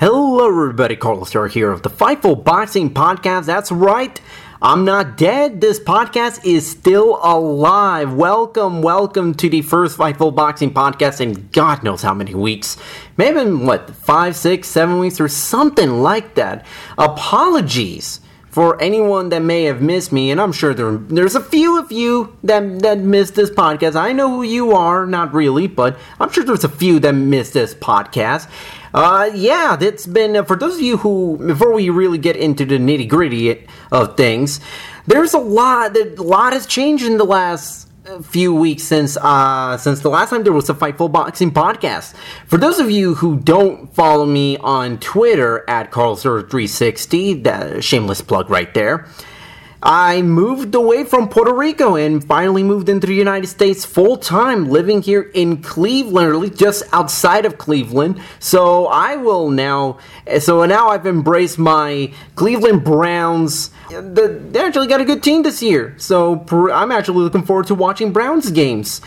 Hello, everybody. Carlos Starr here of the Fightful Boxing Podcast. That's right. I'm not dead. This podcast is still alive. Welcome, welcome to the first Fightful Boxing Podcast in God knows how many weeks. Maybe, in what, five, six, seven weeks or something like that. Apologies for anyone that may have missed me, and I'm sure there, there's a few of you that, that missed this podcast. I know who you are, not really, but I'm sure there's a few that missed this podcast. Uh, yeah, it's been, uh, for those of you who, before we really get into the nitty gritty of things, there's a lot, a lot has changed in the last few weeks since uh since the last time there was a Fightful Boxing podcast. For those of you who don't follow me on Twitter at Carlsur360, that shameless plug right there. I moved away from Puerto Rico and finally moved into the United States full time, living here in Cleveland, just outside of Cleveland. So I will now, so now I've embraced my Cleveland Browns. They actually got a good team this year, so I'm actually looking forward to watching Browns games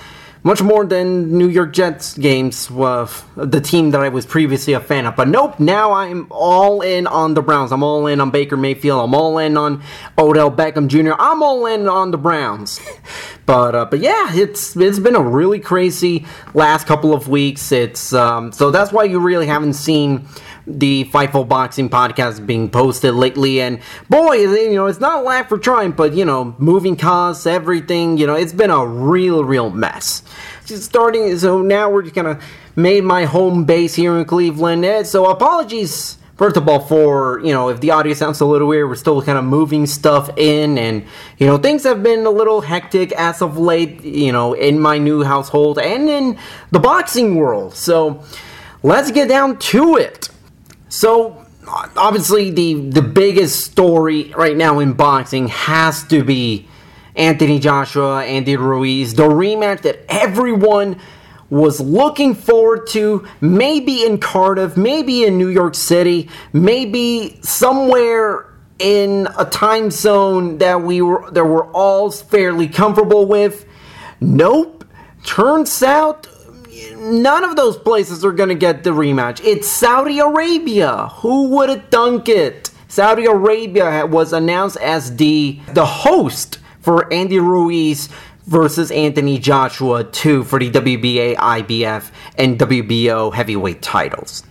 much more than New York Jets games, uh, the team that I was previously a fan of. But nope, now I'm all in on the Browns. I'm all in on Baker Mayfield. I'm all in on Odell Beckham Jr. I'm all in on the Browns. but uh, but yeah, it's it's been a really crazy last couple of weeks. It's um, so that's why you really haven't seen the Fightful Boxing podcast being posted lately. And boy, you know, it's not lack for trying, but you know, moving costs, everything, you know, it's been a real, real mess. Just starting, so now we're just kind of made my home base here in Cleveland. Eh, so apologies. First of all, for you know, if the audio sounds a little weird, we're still kind of moving stuff in, and you know, things have been a little hectic as of late. You know, in my new household and in the boxing world. So, let's get down to it. So obviously the the biggest story right now in boxing has to be Anthony Joshua, Andy Ruiz, the rematch that everyone was looking forward to, maybe in Cardiff, maybe in New York City, maybe somewhere in a time zone that we were that we're all fairly comfortable with. Nope. Turns out none of those places are going to get the rematch. It's Saudi Arabia. Who would have thunk it? Saudi Arabia was announced as the the host for Andy Ruiz versus Anthony Joshua 2 for the WBA, IBF, and WBO heavyweight titles.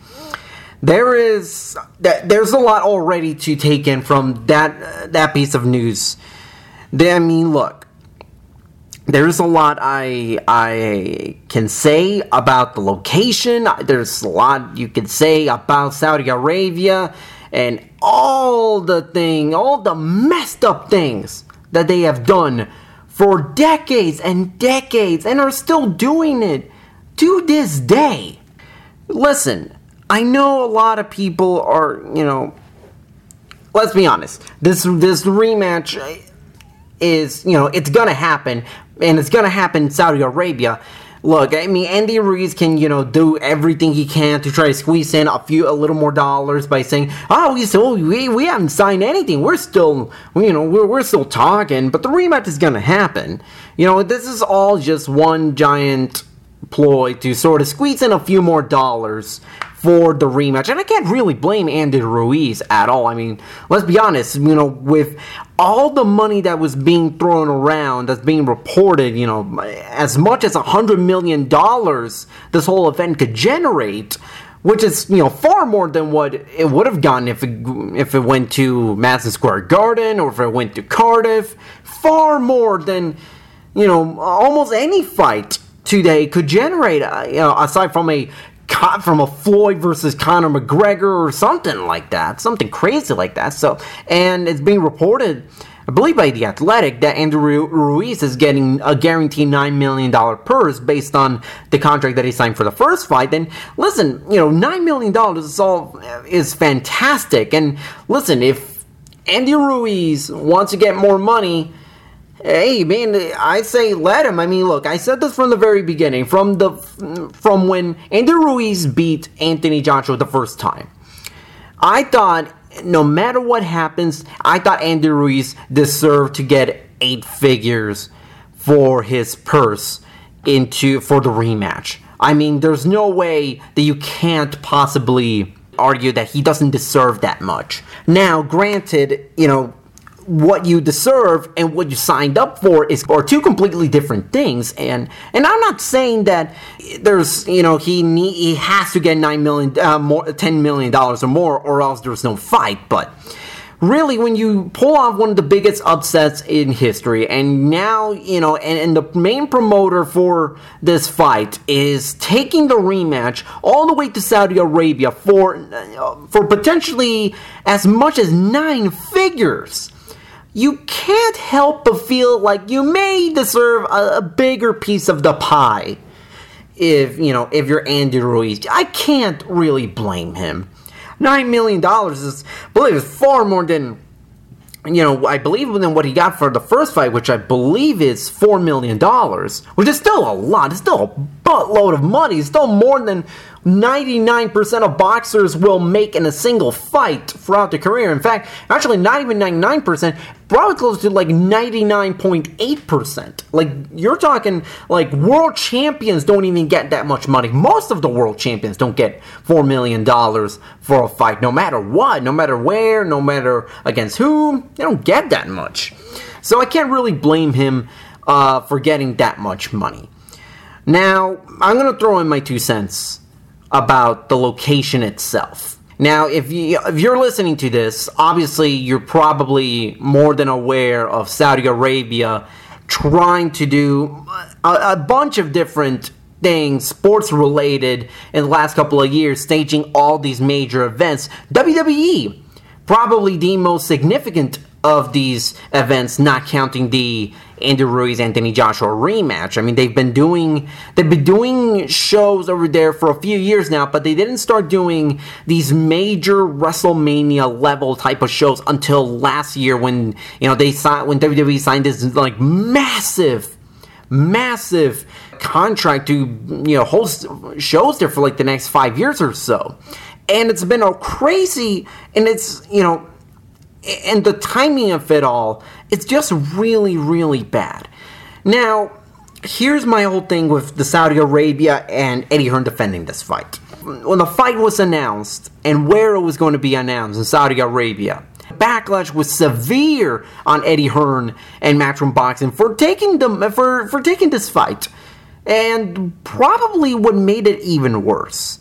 There is there's a lot already to take in from that uh, that piece of news. I mean, look, there's a lot I I can say about the location. There's a lot you can say about Saudi Arabia and all the thing, all the messed up things that they have done for decades and decades and are still doing it to this day. Listen, I know a lot of people are, you know, let's be honest. This this rematch is, you know, it's gonna happen and it's going to happen in Saudi Arabia. look, I mean, Andy Ruiz can, you know, do everything he can to try to squeeze in a few, a little more dollars by saying, "Oh, we still, we, we haven't signed anything. We're still, you know, we're, we're still talking, but the rematch is gonna happen." You know, this is all just one giant ploy to sort of squeeze in a few more dollars for the rematch. And I can't really blame Andy Ruiz at all. I mean, let's be honest, you know, with all the money that was being thrown around, that's being reported, you know, as much as a hundred million dollars this whole event could generate. Which is, you know, far more than what it would have gotten if it, if it went to Madison Square Garden or if it went to Cardiff. Far more than, you know, almost any fight today could generate, you know, aside from a from a Floyd versus Conor McGregor or something like that, something crazy like that. So, and it's being reported, I believe by the Athletic, that Andrew Ruiz is getting a guaranteed nine million dollar purse based on the contract that he signed for the first fight. Then, listen, you know, nine million dollars is all is fantastic. And listen, if Andy Ruiz wants to get more money Hey man, I say let him. I mean, look, I said this from the very beginning, from the from when Andy Ruiz beat Anthony Joshua the first time. I thought no matter what happens, I thought Andy Ruiz deserved to get eight figures for his purse into for the rematch. I mean, there's no way that you can't possibly argue that he doesn't deserve that much. Now, granted, you know, what you deserve and what you signed up for is are two completely different things. And and I'm not saying that there's you know he need, he has to get 9 million uh, more 10 million dollars or more or else there's no fight. But really when you pull off one of the biggest upsets in history and now you know and, and, the main promoter for this fight is taking the rematch all the way to saudi arabia for uh, for potentially as much as nine figures you can't help but feel like you may deserve a, a, bigger piece of the pie if you know if you're Andy Ruiz. I can't really blame him. Nine million dollars is, believe, is far more than you know. I believe than what he got for the first fight, which I believe is four million dollars, which is still a lot. It's still a buttload of money. It's still more than 99% of boxers will make in a single fight throughout their career. In fact, actually, not even 99%, probably close to like 99.8%. Like, you're talking like world champions don't even get that much money. Most of the world champions don't get $4 million for a fight, no matter what, no matter where, no matter against whom. They don't get that much. So I can't really blame him uh, for getting that much money. Now, I'm going to throw in my two cents about the location itself. Now, if you if you're listening to this, obviously you're probably more than aware of Saudi Arabia trying to do a, a bunch of different things sports related in the last couple of years, staging all these major events. WWE, probably the most significant of these events, not counting the Andy Ruiz Anthony Joshua rematch. I mean, they've been doing they've been doing shows over there for a few years now, but they didn't start doing these major WrestleMania level type of shows until last year when you know they signed when WWE signed this like massive, massive contract to you know host shows there for like the next five years or so. And it's been a crazy, and it's you know and the timing of it all, it's just really, really bad. Now, here's my whole thing with the Saudi Arabia and Eddie Hearn defending this fight. When the fight was announced and where it was going to be announced in Saudi Arabia, backlash was severe on Eddie Hearn and Matchroom Boxing for taking them for, for taking this fight. And probably what made it even worse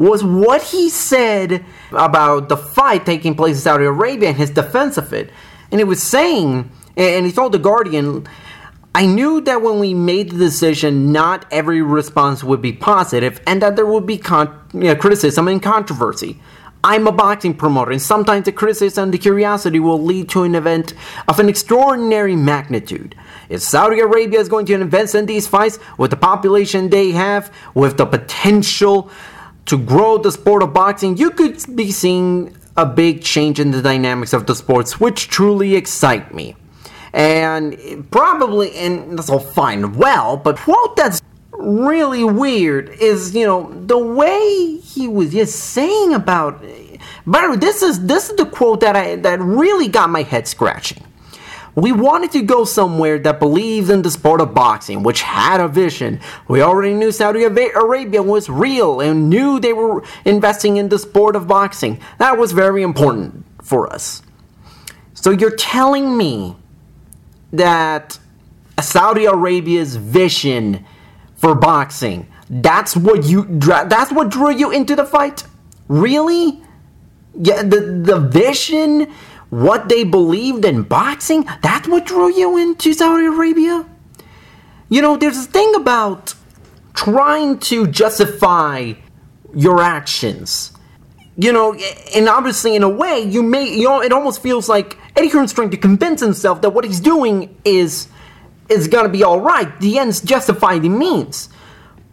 was what he said about the fight taking place in Saudi Arabia and his defense of it. And he was saying, and he told The Guardian, I knew that when we made the decision, not every response would be positive and that there would be con- you know, criticism and controversy. I'm a boxing promoter, and sometimes the criticism and the curiosity will lead to an event of an extraordinary magnitude. If Saudi Arabia is going to invest in these fights with the population they have, with the potential to grow the sport of boxing, you could be seeing a big change in the dynamics of the sports, which truly excite me. And probably, and that's all fine well, but quote that's really weird is you know the way he was just saying about. By the way, this is this is the quote that I that really got my head scratching. We wanted to go somewhere that believes in the sport of boxing, which had a vision. We already knew Saudi Arabia was real and knew they were investing in the sport of boxing. That was very important for us. So you're telling me that Saudi Arabia's vision for boxing, that's what you that's what drew you into the fight? Really? Yeah, the the vision what they believed in boxing, that's what drew you into Saudi Arabia? You know, there's a thing about trying to justify your actions. You know, and obviously, in a way, you may, you know, it almost feels like Eddie Hearn's trying to convince himself that what he's doing is is gonna be all right. The ends justify the means.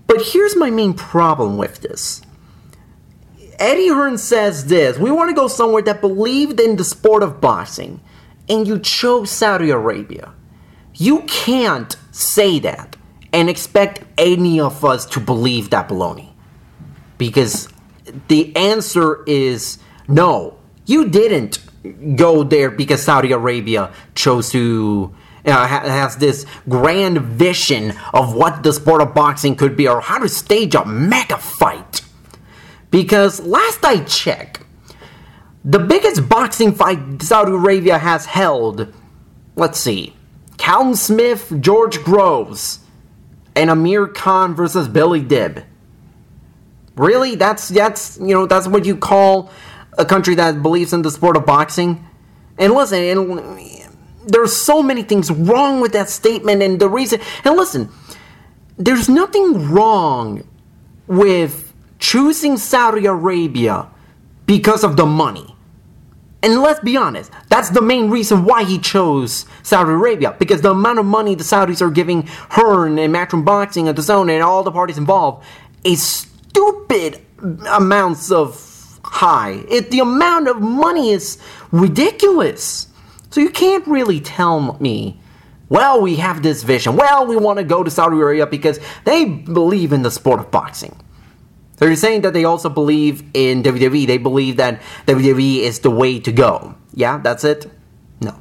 But here's my main problem with this. Eddie Hearn says this We want to go somewhere that believed in the sport of boxing, and you chose Saudi Arabia. You can't say that and expect any of us to believe that baloney. Because the answer is no, you didn't go there because Saudi Arabia chose to. Uh, has this grand vision of what the sport of boxing could be or how to stage a mega fight. Because last I checked, the biggest boxing fight Saudi Arabia has held, let's see, Callum Smith, George Groves, and Amir Khan versus Billy Dib. Really? That's that's you know that's what you call a country that believes in the sport of boxing? And listen, and there's so many things wrong with that statement, and the reason. And listen, there's nothing wrong with choosing Saudi Arabia because of the money. And let's be honest, that's the main reason why he chose Saudi Arabia. Because the amount of money the Saudis are giving Hearn and Matchroom Boxing and the Zone and all the parties involved is stupid amounts of high. It, the amount of money is ridiculous. So you can't really tell me, well, we have this vision. Well, we want to go to Saudi Arabia because they believe in the sport of boxing. So you're saying that they also believe in WWE. They believe that WWE is the way to go. Yeah, that's it? No.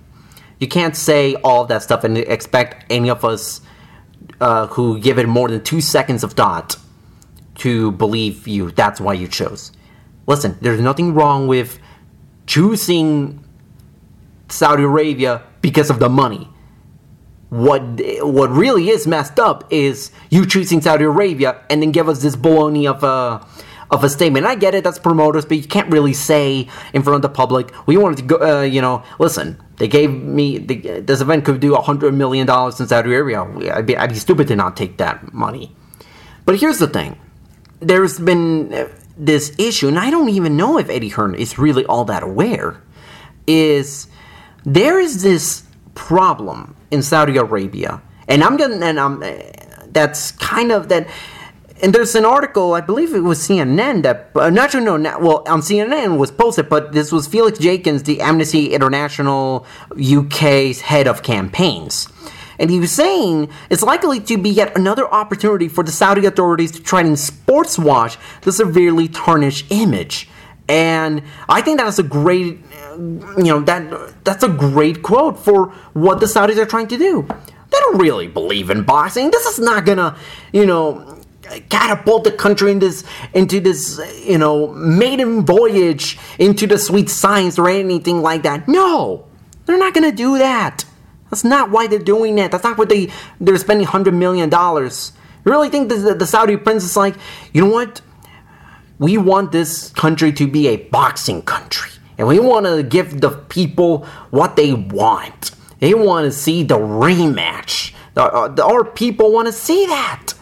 You can't say all that stuff and expect any of us uh, who give it more than two seconds of thought to believe you. That's why you chose. Listen, there's nothing wrong with choosing Saudi Arabia because of the money what what really is messed up is you choosing Saudi Arabia and then give us this baloney of a of a statement. I get it, that's promoters, but you can't really say in front of the public. We wanted to go, uh, you know, listen. They gave me the, this event could do hundred million dollars in Saudi Arabia. I'd be, I'd be stupid to not take that money. But here's the thing: there's been uh, this issue, and I don't even know if Eddie Hearn is really all that aware. Is there is this problem in Saudi Arabia, and I'm gonna and I'm that's kind of that. And there's an article, I believe it was CNN that, uh, not sure, no, not, well, on CNN was posted, but this was Felix Jakens, the Amnesty International UK's head of campaigns. And he was saying it's likely to be yet another opportunity for the Saudi authorities to try and sports wash the severely tarnished image. And I think that's a great you know that that's a great quote for what the Saudis are trying to do. They don't really believe in boxing. This is not gonna, you know, catapult the country in this into this you know maiden voyage into the sweet science or anything like that. No, they're not gonna do that. That's not why they're doing that. That's not what they they're spending hundred million dollars. You really think the, the Saudi prince is like, you know what? We want this country to be a boxing country. And we want to give the people what they want. They want to see the rematch. Uh, our people want to see that.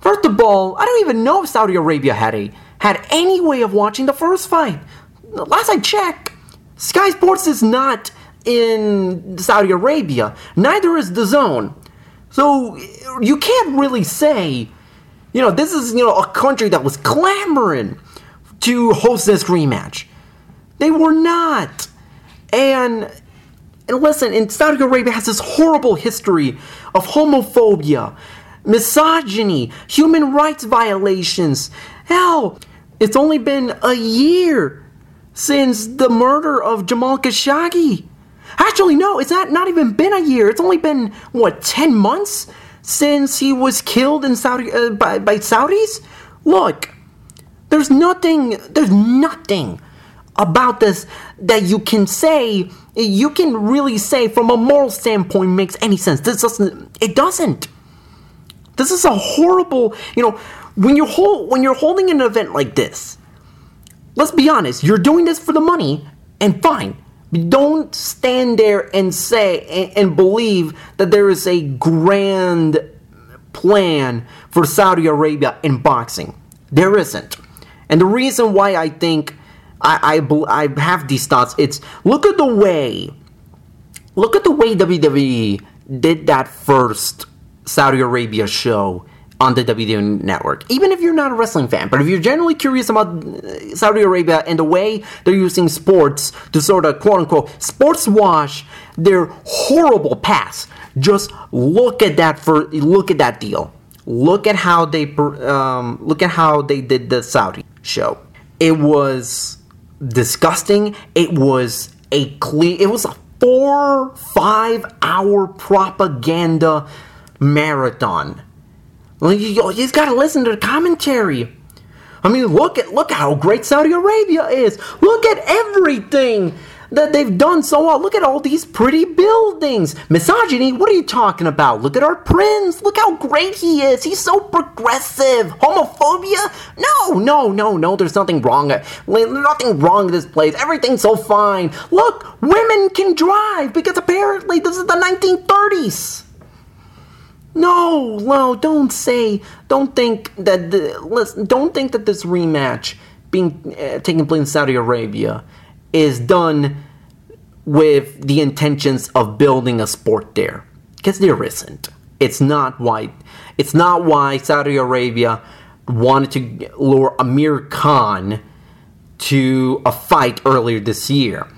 First of all, I don't even know if Saudi Arabia had a had any way of watching the first fight. Last I checked, Sky Sports is not in Saudi Arabia. Neither is the Zone. So you can't really say, you know, this is you know a country that was clamoring to host this rematch. They were not. And and listen, and Saudi Arabia has this horrible history of homophobia. misogyny, human rights violations. Hell, it's only been a year since the murder of Jamal Khashoggi. Actually, no, it's not, not even been a year. It's only been, what, 10 months since he was killed in Saudi, uh, by, by Saudis? Look, there's nothing, there's nothing about this that you can say, you can really say from a moral standpoint makes any sense. This doesn't, it doesn't. This is a horrible, you know, when you're hold, when you're holding an event like this, let's be honest, you're doing this for the money, and fine. Don't stand there and say and, believe that there is a grand plan for Saudi Arabia in boxing. There isn't. And the reason why I think I, I, I have these thoughts, it's look at the way, look at the way WWE did that first Saudi Arabia show on the WWE network. Even if you're not a wrestling fan, but if you're generally curious about uh, Saudi Arabia and the way they're using sports to sort of quote unquote sports wash their horrible past, just look at that for look at that deal. Look at how they um, look at how they did the Saudi show. It was disgusting. It was a clean. It was a four five hour propaganda marathon well, you, you just gotta listen to the commentary. I mean, look at look how great Saudi Arabia is. Look at everything that they've done so well. Look at all these pretty buildings. Misogyny, what are you talking about? Look at our prince. Look how great he is. He's so progressive. Homophobia? No, no, no, no. There's nothing wrong. There's nothing wrong with this place. Everything's so fine. Look, women can drive because apparently this is the 1930s. No, no, don't say, don't think that the, listen, don't think that this rematch being uh, taking place in Saudi Arabia is done with the intentions of building a sport there, because there isn't. It's not why. It's not why Saudi Arabia wanted to lure Amir Khan to a fight earlier this year.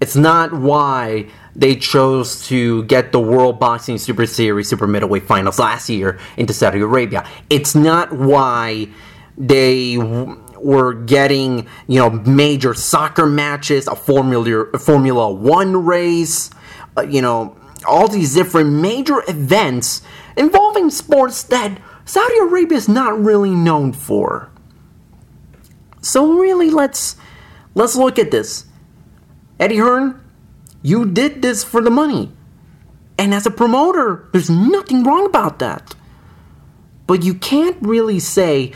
It's not why they chose to get the World Boxing Super Series Super Middleweight Finals last year into Saudi Arabia. It's not why they were getting, you know, major soccer matches, a Formula a Formula 1 race, uh, you know, all these different major events involving sports that Saudi Arabia is not really known for. So really let's let's look at this. Eddie Hearn you did this for the money. And as a promoter, there's nothing wrong about that. But you can't really say,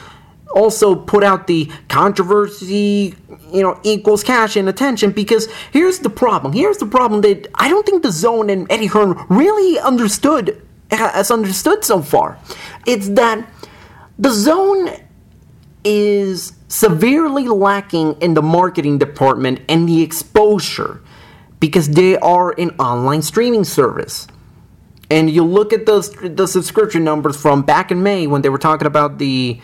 also put out the controversy, you know, equals cash and attention because here's the problem. Here's the problem that I don't think the zone and Eddie Hearn really understood, has understood so far. It's that the zone is severely lacking in the marketing department and the exposure because they are an online streaming service. And you look at the the subscription numbers from back in May when they were talking about the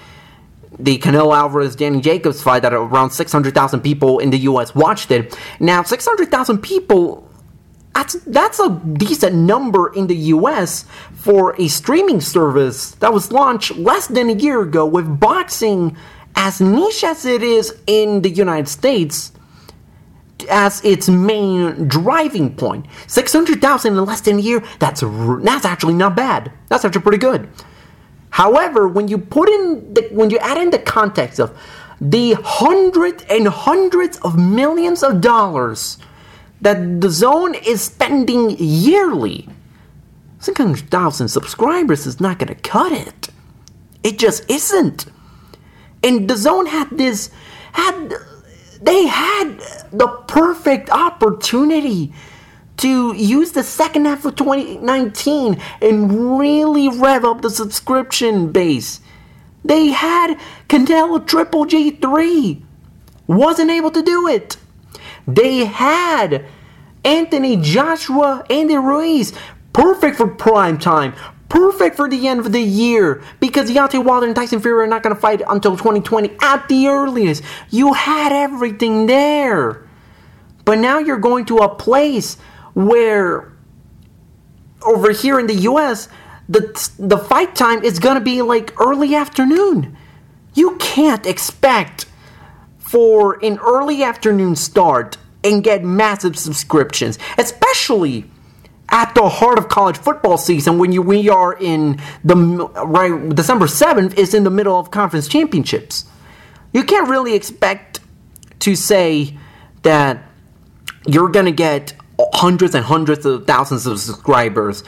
the Canelo Alvarez Danny Jacobs fight that around 600,000 people in the US watched it. Now 600,000 people that's that's a decent number in the US for a streaming service that was launched less than a year ago with boxing as niche as it is in the United States as its main driving point. 600,000 in less than a year, that's, that's actually not bad. That's actually pretty good. However, when you put in the, when you add in the context of the hundreds and hundreds of millions of dollars that the zone is spending yearly, 600,000 subscribers is not going to cut it. It just isn't. And the zone had this had they had the perfect opportunity to use the second half of 2019 and really rev up the subscription base. They had Canelo Triple G3, wasn't able to do it. They had Anthony Joshua, Andy Ruiz, perfect for prime time, perfect for the end of the year because Deontay Wilder and Tyson Fury are not going to fight until 2020 at the earliest. You had everything there. But now you're going to a place where over here in the US, the the fight time is gonna be like early afternoon. You can't expect for an early afternoon start and get massive subscriptions, especially at the heart of college football season when you we are in the right December 7th is in the middle of conference championships. You can't really expect to say that you're going to get hundreds and hundreds of thousands of subscribers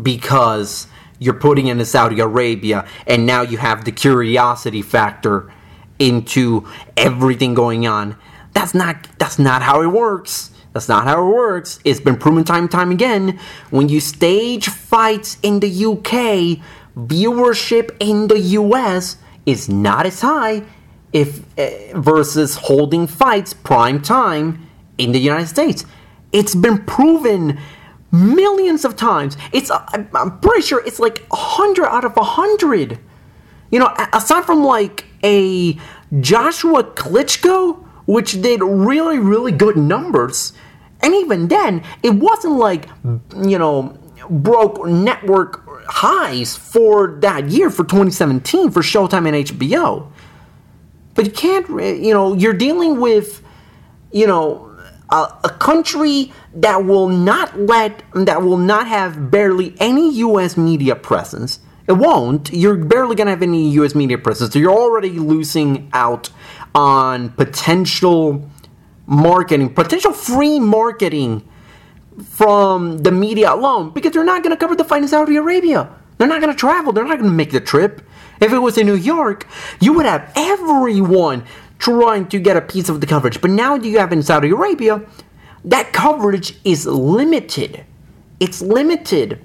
because you're putting into Saudi Arabia and now you have the curiosity factor into everything going on. That's not that's not how it works. That's not how it works. It's been proven time and time again. When you stage fights in the UK, viewership in the US is not as high if uh, versus holding fights prime time in the United States. It's been proven millions of times. It's uh, I'm pretty sure it's like 100 out of 100. You know, aside from like a Joshua Klitschko which did really, really good numbers. And even then, it wasn't like, you know, broke network highs for that year, for 2017, for Showtime and HBO. But you can't, you know, you're dealing with, you know, a, a country that will not let, that will not have barely any U.S. media presence. It won't. You're barely going to have any U.S. media presence. So you're already losing out on potential marketing, potential free marketing from the media alone because they're not going to cover the fight in Saudi Arabia. They're not going to travel. They're not going to make the trip. If it was in New York, you would have everyone trying to get a piece of the coverage. But now you have in Saudi Arabia, that coverage is limited. It's limited.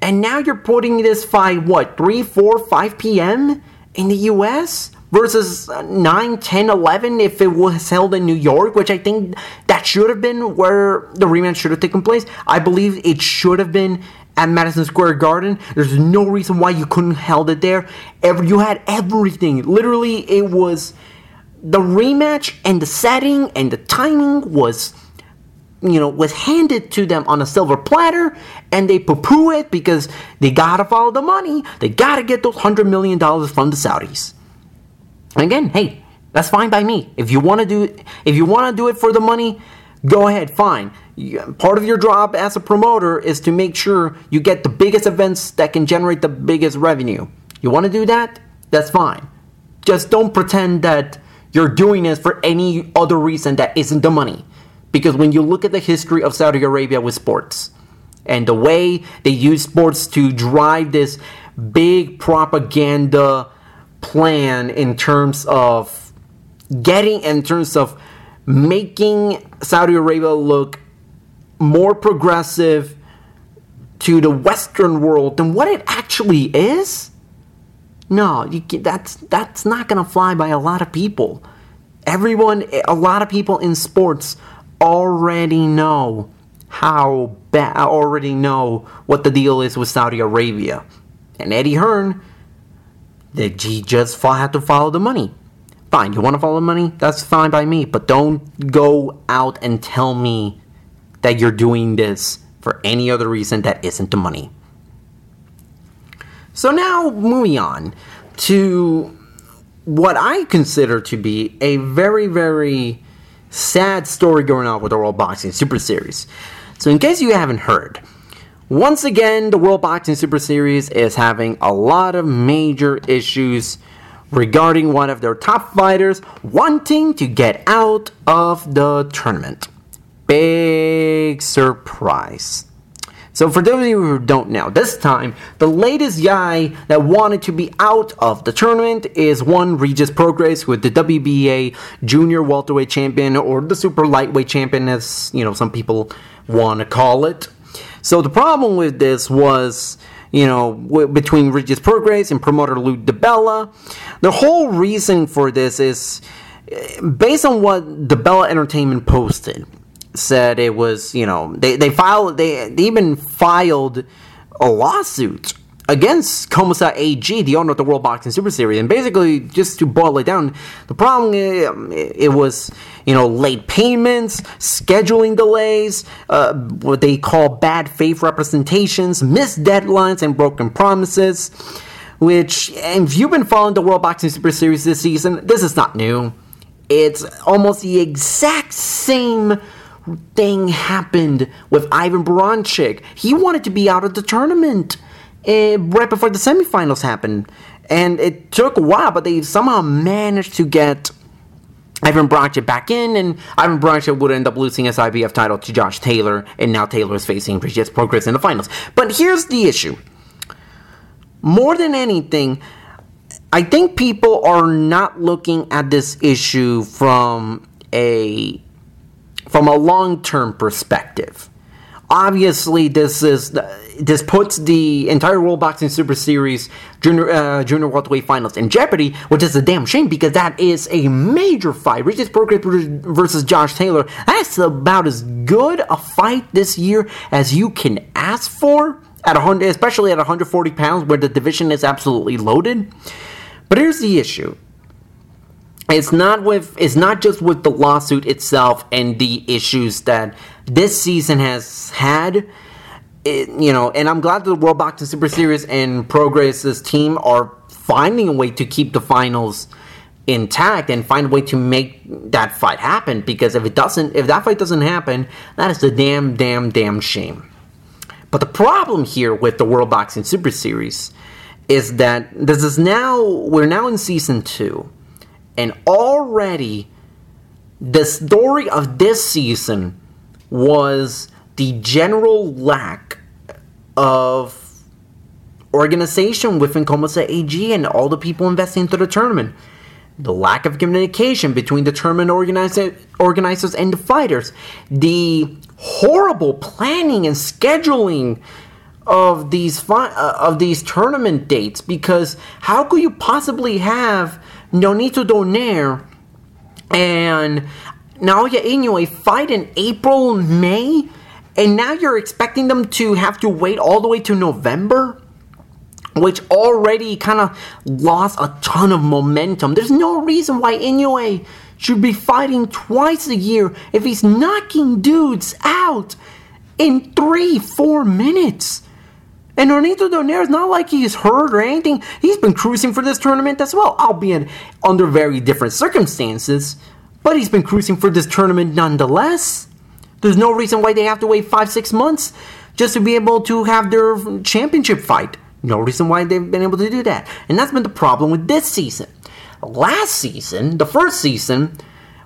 And now you're putting this fight, what, 3, 4, 5 p.m. in the US? Versus 9, 10, 11 if it was held in New York, which I think that should have been where the rematch should have taken place. I believe it should have been at Madison Square Garden. There's no reason why you couldn't held it there. Every, you had everything. Literally, it was the rematch and the setting and the timing was you know, was handed to them on a silver platter and they poo poo it because they gotta follow the money. They gotta get those hundred million dollars from the Saudis. Again, hey, that's fine by me. If you want to do if you want to do it for the money, go ahead, fine. Part of your job as a promoter is to make sure you get the biggest events that can generate the biggest revenue. You want to do that? That's fine. Just don't pretend that you're doing it for any other reason that isn't the money. Because when you look at the history of Saudi Arabia with sports and the way they use sports to drive this big propaganda plan in terms of getting, in terms of making Saudi Arabia look more progressive to the Western world than what it actually is? No, you, that's that's not gonna fly by a lot of people. Everyone, a lot of people in sports already know how bad, already know what the deal is with Saudi Arabia, and Eddie Hearn that he just had to follow the money. Fine, you want to follow the money? That's fine by me, but don't go out and tell me that you're doing this for any other reason that isn't the money. So now, moving on to what I consider to be a very, very sad story going on with the World Boxing Super Series. So, in case you haven't heard, once again, the World Boxing Super Series is having a lot of major issues regarding one of their top fighters wanting to get out of the tournament. Big surprise. So, for those of you who don't know, this time the latest guy that wanted to be out of the tournament is one Regis Prograis, with the WBA Junior Welterweight Champion or the Super Lightweight Champion, as you know some people want to call it. So the problem with this was, you know, w- between Regis Prograis and promoter Lou DiBella, the whole reason for this is eh, based on what DiBella Entertainment posted. Said it was, you know, they, they filed, they, they even filed a lawsuit against Comosa AG, the owner of the World Boxing Super Series. And basically, just to boil it down, the problem um, it was you know late payments, scheduling delays, uh, what they call bad faith representations, missed deadlines, and broken promises. Which, if you've been following the World Boxing Super Series this season, this is not new. It's almost the exact same thing happened with Ivan Baranchyk. He wanted to be out of the tournament uh, right before the semifinals happened. And it took a while, but they somehow managed to get Ivan Baranchyk back in, and Ivan Baranchyk would end up losing his IBF title to Josh Taylor, and now Taylor is facing Regis Prograis in the finals. But here's the issue. More than anything, I think people are not looking at this issue from a from a long-term perspective. Obviously, this is this puts the entire World Boxing Super Series junior uh, junior welterweight finals in jeopardy, which is a damn shame because that is a major fight. Regis Prograis versus Josh Taylor. That's about as good a fight this year as you can ask for at 100, especially at 140 pounds, where the division is absolutely loaded. But here's the issue it's not with it's not just with the lawsuit itself and the issues that this season has had. It, you know and i'm glad that the world boxing super series and Prograis's team are finding a way to keep the finals intact and find a way to make that fight happen because if it doesn't if that fight doesn't happen that is a damn damn damn shame. But the problem here with the world boxing super series is that this is now we're now in season two and already, the story of this season was the general lack of organization within Comosa AG and all the people investing into the tournament. The lack of communication between the tournament organizer, organizers and the fighters. The horrible planning and scheduling of these fi- uh, of these tournament dates because how could you possibly have Nonito Donaire and Naoya Inoue fight in April, May, and now you're expecting them to have to wait all the way to November? Which already kind of lost a ton of momentum. There's no reason why Inoue should be fighting twice a year if he's knocking dudes out in three, four minutes. And Nonito Donaire is not like he's hurt or anything. He's been cruising for this tournament as well, albeit under very different circumstances. But he's been cruising for this tournament nonetheless. There's no reason why they have to wait five, six months just to be able to have their championship fight. No reason why they've been able to do that. And that's been the problem with this season. Last season, the first season,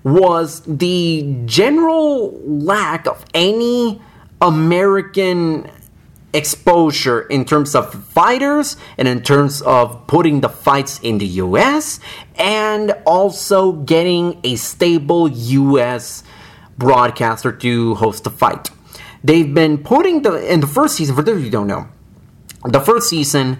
was the general lack of any American exposure in terms of fighters and in terms of putting the fights in the US and also getting a stable US broadcaster to host the fight. They've been putting the in the first season for those who don't know, the first season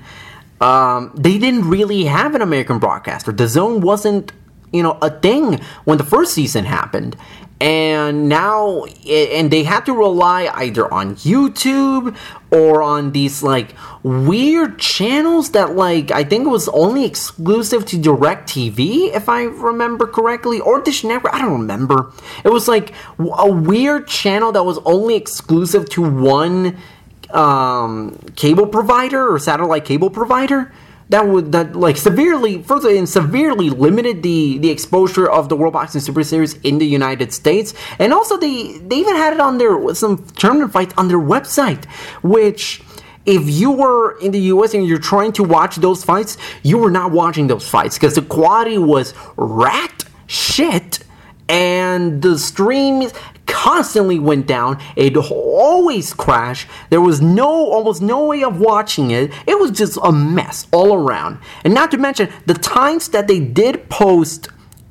um, they didn't really have an American broadcaster. The zone wasn't you know a thing when the first season happened and now and they had to rely either on YouTube or on these like weird channels that like I think it was only exclusive to Direct TV if I remember correctly or Dish Network I don't remember. It was like a weird channel that was only exclusive to one um, cable provider or satellite cable provider that would that like severely further and severely limited the the exposure of the World Boxing Super Series in the United States, and also they they even had it on their some tournament fights on their website, which. If you were in the US and you're trying to watch those fights, you were not watching those fights because the quality was rat shit and the stream constantly went down. It always crashed. There was no, almost no way of watching it. It was just a mess all around. And not to mention the times that they did post,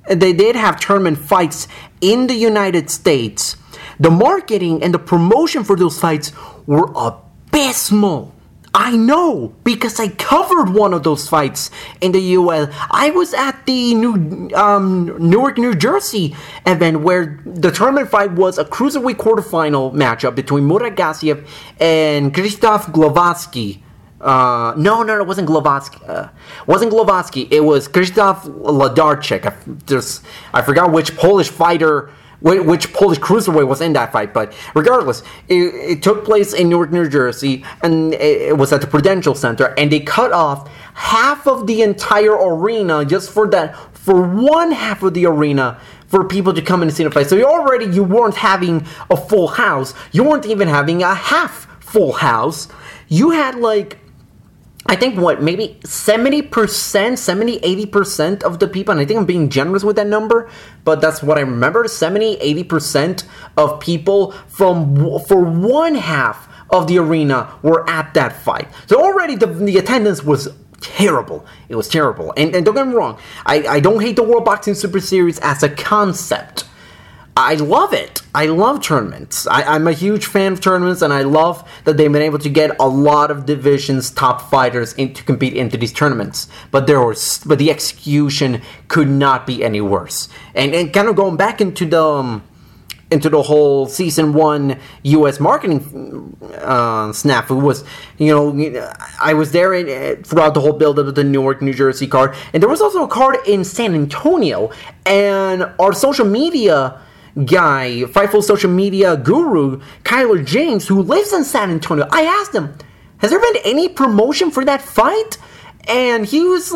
they did have tournament fights in the United States. The marketing and the promotion for those fights were abysmal. I know because I covered one of those fights in the US. I was at the New um, Newark, New Jersey event where the tournament fight was a cruiserweight quarterfinal matchup between Murat Gassiev and Krzysztof Glowacki. Uh, no, no, no, it wasn't Glowacki. Uh, wasn't Glowacki. It was Krzysztof Wlodarczyk. I, I forgot which Polish fighter, which Polish cruiserweight was in that fight. But regardless, it, it took place in Newark, New Jersey, and it, was at the Prudential Center, and they cut off half of the entire arena just for that, for one half of the arena for people to come and see the fight. So you already you weren't having a full house. You weren't even having a half full house. You had like I think what maybe 70%, 70, 80% of the people, and I think I'm being generous with that number, but that's what I remember 70, 80% of people from for one half of the arena were at that fight. So already the, the attendance was terrible. It was terrible. And, and don't get me wrong, I, I don't hate the World Boxing Super Series as a concept. I love it. I love tournaments. I, am a huge fan of tournaments, and I love that they've been able to get a lot of divisions top fighters in, to compete into these tournaments. But there was, but the execution could not be any worse. And, and kind of going back into the um, into the whole season one U.S. marketing uh, snafu was, you know, I was there in, uh, throughout the whole build up of the Newark, New Jersey card, and there was also a card in San Antonio, and our social media guy, Fightful social media guru, Kyler James, who lives in San Antonio. I asked him, has there been any promotion for that fight? And he was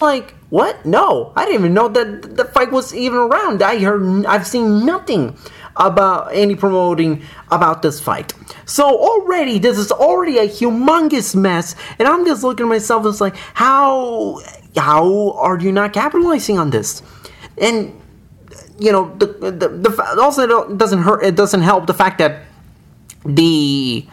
Like, what? No, I didn't even know that the fight was even around. I heard, I've seen nothing about any promoting about this fight. So already, this is already a humongous mess, and I'm just looking at myself it's like, how, how are you not capitalizing on this? And you know, the the, the also it doesn't hurt. It doesn't help the fact that the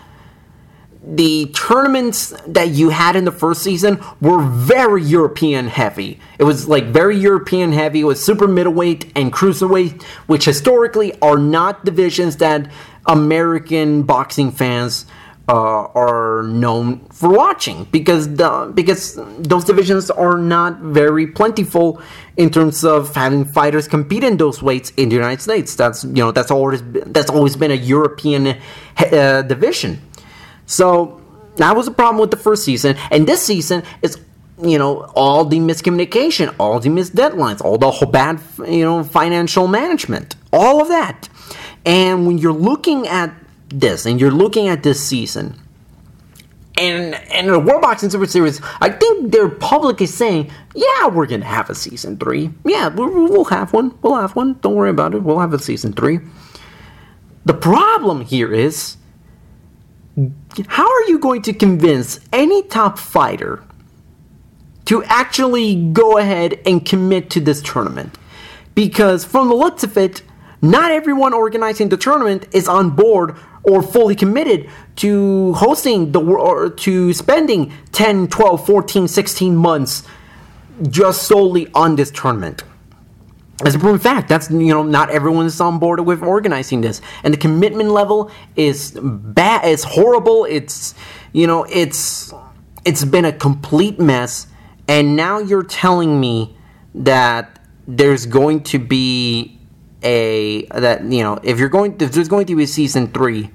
the tournaments that you had in the first season were very European heavy. It was like very European heavy. with super middleweight and cruiserweight, which historically are not divisions that American boxing fans uh, are known for watching because the, because those divisions are not very plentiful in terms of having fighters compete in those weights in the United States. That's you know that's always that's always been a European uh, division. So that was a problem with the first season, and this season is you know all the miscommunication, all the missed deadlines, all the bad you know financial management, all of that. And when you're looking at this, and you're looking at this season, and and the World Boxing Super Series, I think their public is saying, yeah, we're gonna have a season three. Yeah, we'll have one. We'll have one. Don't worry about it. We'll have a season three. The problem here is how are you going to convince any top fighter to actually go ahead and commit to this tournament? Because from the looks of it, not everyone organizing the tournament is on board or fully committed to hosting the or to spending 10, 12, 14, 16 months just solely on this tournament as a proven fact, that's you know not everyone is on board with organizing this, and the commitment level is bad. It's horrible. It's you know it's it's been a complete mess, and now you're telling me that there's going to be a that you know if you're going if there's going to be a season three,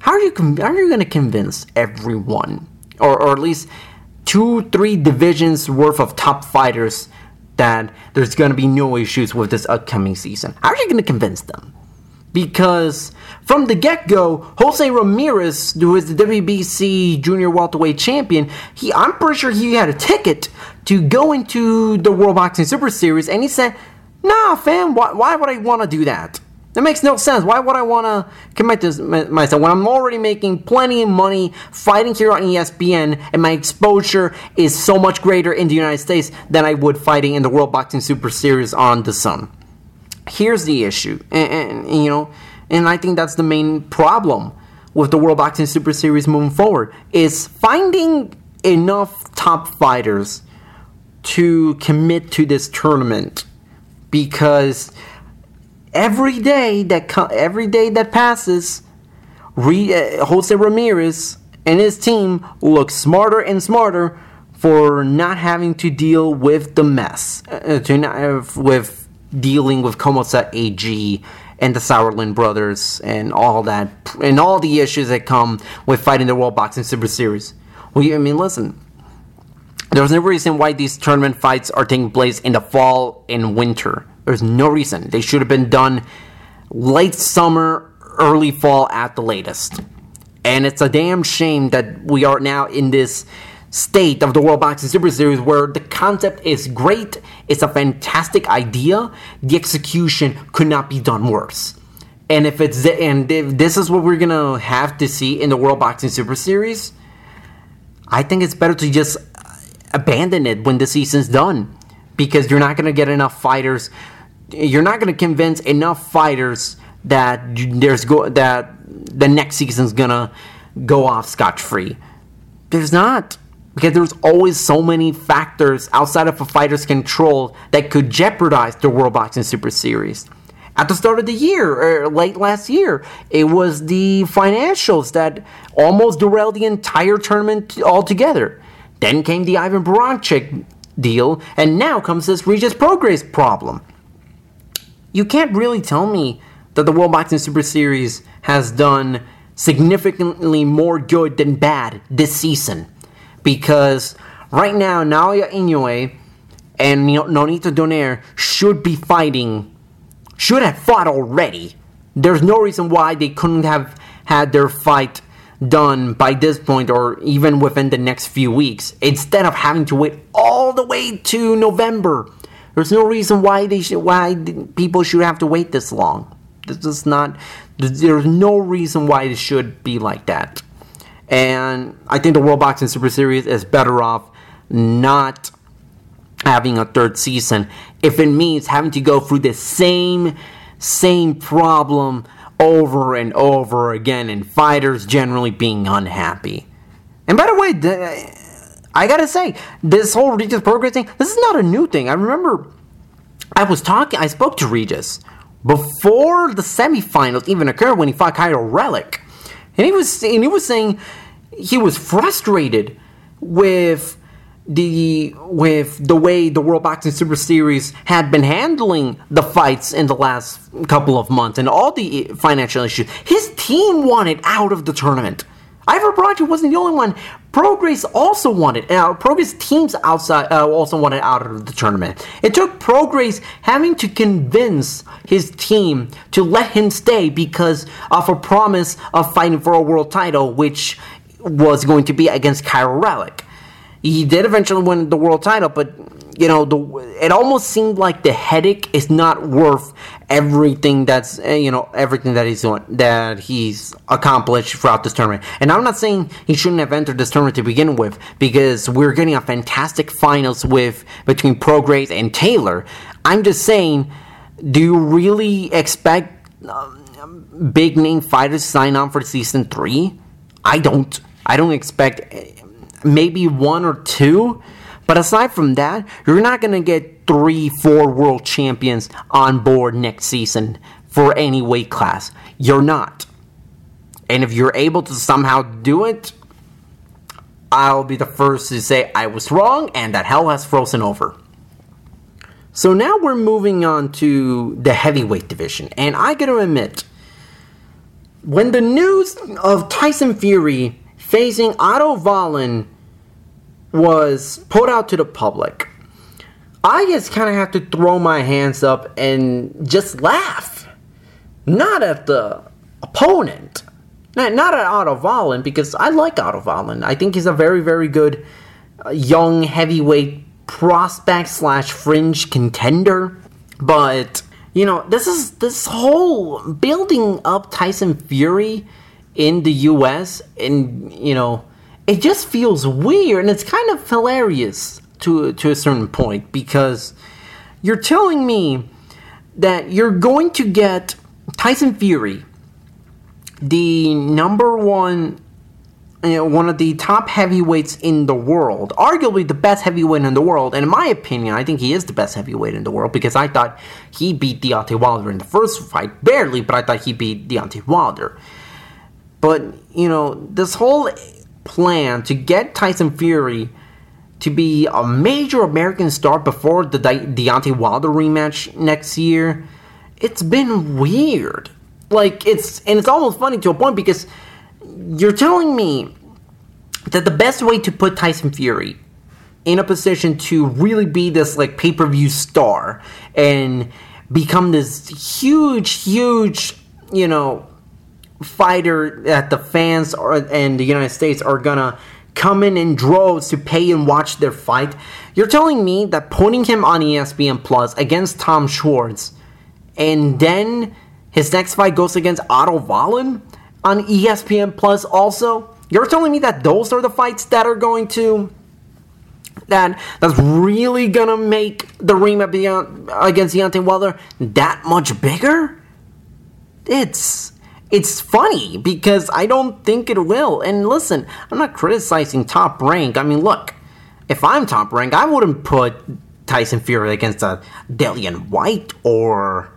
how are you how are you going to convince everyone, or or at least two three divisions worth of top fighters? That there's going to be no issues with this upcoming season. How are you going to convince them? because from the get-go, Jose Ramirez, who is the WBC Junior Welterweight Champion, he I'm pretty sure he had a ticket to go into the World Boxing Super Series, and he said, "Nah, fam, why, why would I want to do that? That makes no sense. Why would I want to commit this myself when I'm already making plenty of money fighting here on ESPN, and my exposure is so much greater in the United States than I would fighting in the World Boxing Super Series on DAZN." here's the issue, and, and, you know, and I think that's the main problem with the World Boxing Super Series moving forward is finding enough top fighters to commit to this tournament because every day that every day that passes, uh, Jose Ramirez and his team look smarter and smarter for not having to deal with the mess, uh, to not, uh, with dealing with Comosa AG and the Sauerland brothers and all that, and all the issues that come with fighting the World Boxing Super Series. Well, I mean, listen, there's no reason why these tournament fights are taking place in the fall and winter. There's no reason. They should have been done late summer, early fall at the latest. And it's a damn shame that we are now in this state of the World Boxing Super Series where the concept is great, it's a fantastic idea, the execution could not be done worse. And if it's and if this is what we're gonna have to see in the World Boxing Super Series, I think it's better to just abandon it when the season's done because you're not gonna get enough fighters. You're not gonna convince enough fighters that there's go that the next season's gonna go off scotch free. There's not because there's always so many factors outside of a fighter's control that could jeopardize the World Boxing Super Series. At the start of the year, or late last year, it was the financials that almost derailed the entire tournament altogether. Then came the Ivan Baranchyk deal, and now comes this Regis Prograis problem. You can't really tell me that the World Boxing Super Series has done significantly more good than bad this season because right now Naoya Inoue and Nonito Donaire should be fighting, should have fought already. There's no reason why they couldn't have had their fight done by this point or even within the next few weeks instead of having to wait all the way to November. There's no reason why they should why people should have to wait this long. This is not there's no reason why it should be like that. And I think the World Boxing Super Series is better off not having a third season if it means having to go through the same same problem over and over again and fighters generally being unhappy. And by the way, I gotta say, this whole Regis Prograis thing, this is not a new thing. I remember I was talking, I spoke to Regis before the semifinals even occurred when he fought Kirill Relikh. And he was and he was saying he was frustrated with the with the way the World Boxing Super Series had been handling the fights in the last couple of months and all the financial issues. His team wanted out of the tournament. Ivan Baranchyk wasn't the only one. Prograis also wanted. Uh, Prograis teams outside uh, also wanted out of the tournament. It took Prograis having to convince his team to let him stay because of a promise of fighting for a world title, which was going to be against Kirill Relikh. He did eventually win the world title, but you know, the it almost seemed like the headache is not worth everything that's eh, you know everything that he's doing that he's accomplished throughout this tournament. And I'm not saying he shouldn't have entered this tournament to begin with because we're getting a fantastic finals with between Prograis and Taylor. I'm just saying, do you really expect um, big name fighters to sign on for season three? I don't. I don't expect maybe one or two. But aside from that, you're not going to get three, four world champions on board next season for any weight class. You're not. And if you're able to somehow do it, I'll be the first to say I was wrong and that hell has frozen over. So now we're moving on to the heavyweight division. And I gotta admit, when the news of Tyson Fury facing Otto Wallin was put out to the public, I just kind of have to throw my hands up and just laugh. not at the opponent. Not, at Otto Wallin, because I like Otto Wallin. I think he's a very, very good uh, young heavyweight prospect slash fringe contender. But, you know, this is this whole building up Tyson Fury in the US, and, you know, it just feels weird and it's kind of hilarious to, to a certain point because you're telling me that you're going to get Tyson Fury, the number one, you know, one of the top heavyweights in the world, arguably the best heavyweight in the world. And in my opinion, I think he is the best heavyweight in the world because I thought he beat Deontay Wilder in the first fight, barely, but I thought he beat Deontay Wilder. But, you know, this whole plan to get Tyson Fury to be a major American star before the De- Deontay Wilder rematch next year, it's been weird. Like it's and it's almost funny to a point because you're telling me that the best way to put Tyson Fury in a position to really be this like pay-per-view star and become this huge huge, you know, fighter that the fans are, and the United States are gonna come in in droves to pay and watch their fight. You're telling me that putting him on ESPN Plus against Tom Schwarz and then his next fight goes against Otto Wallin on ESPN Plus also? You're telling me that those are the fights that are going to that that's really gonna make the rematch against Deontay Wilder that much bigger? It's it's funny because I don't think it will. And listen, I'm not criticizing top rank. I mean, look, if I'm top rank, I wouldn't put Tyson Fury against a Dillian Whyte or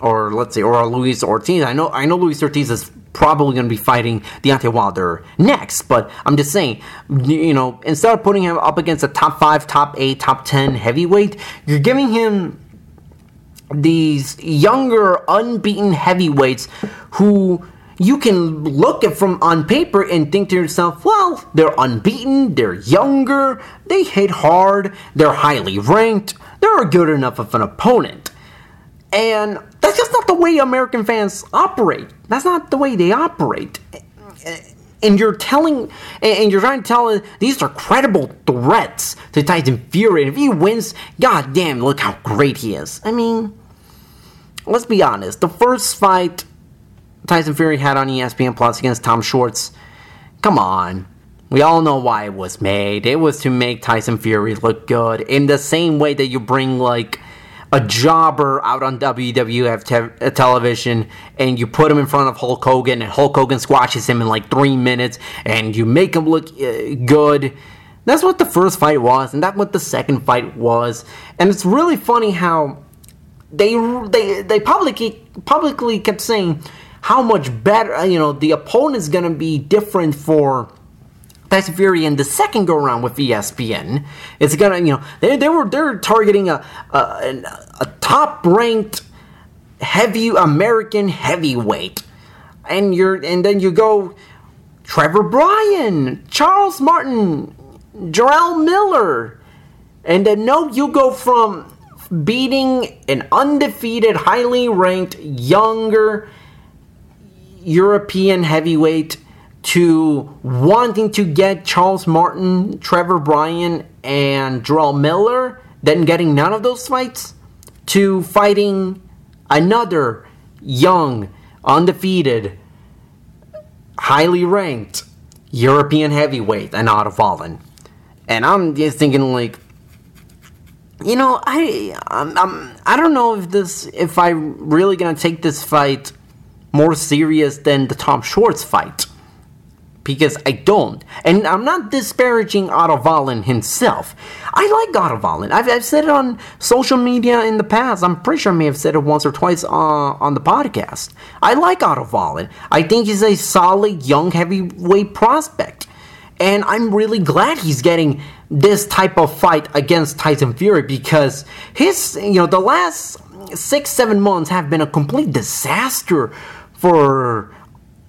or let's say or a Luis Ortiz. I know I know Luis Ortiz is probably going to be fighting Deontay Wilder next, but I'm just saying, you know, instead of putting him up against a top five, top eight, top ten heavyweight, you're giving him these younger unbeaten heavyweights who you can look at from on paper and think to yourself, well, they're unbeaten, they're younger, they hit hard, they're highly ranked, they're a good enough of an opponent. And that's just not the way American fans operate. That's not the way they operate. And you're telling, and you're trying to tell these are credible threats to Tyson Fury. And if he wins, god damn, look how great he is. I mean, let's be honest. The first fight Tyson Fury had on ESPN Plus against Tom Schwarz, come on. We all know why it was made. It was to make Tyson Fury look good in the same way that you bring like a jobber out on WWF te- television and you put him in front of Hulk Hogan and Hulk Hogan squashes him in like three minutes and you make him look uh, good. That's what the first fight was, and that's what the second fight was. And it's really funny how they they they publicly publicly kept saying how much better you know the opponent's gonna be different for Tyson Fury in the second go around with ESPN. It's gonna you know they, they were they're targeting a a, a top ranked heavy American heavyweight, and you're and then you go Trevor Bryan, Charles Martin, Jarrell Miller, and then no you go from beating an undefeated, highly ranked, younger European heavyweight to wanting to get Charles Martin, Trevor Bryan, and Jarrell Miller, then getting none of those fights, to fighting another young, undefeated, highly ranked European heavyweight, and Otto Wallin. And I'm just thinking, like, you know, I I'm, I'm I don't know if this if I'm really gonna take this fight more serious than the Tom Schwarz fight because I don't, and I'm not disparaging Otto Wallin himself. I like Otto Wallin. I've, I've said it on social media in the past. I'm pretty sure I may have said it once or twice uh, on the podcast. I like Otto Wallin. I think he's a solid young heavyweight prospect. And I'm really glad he's getting this type of fight against Tyson Fury because his, you know, the last six, seven months have been a complete disaster for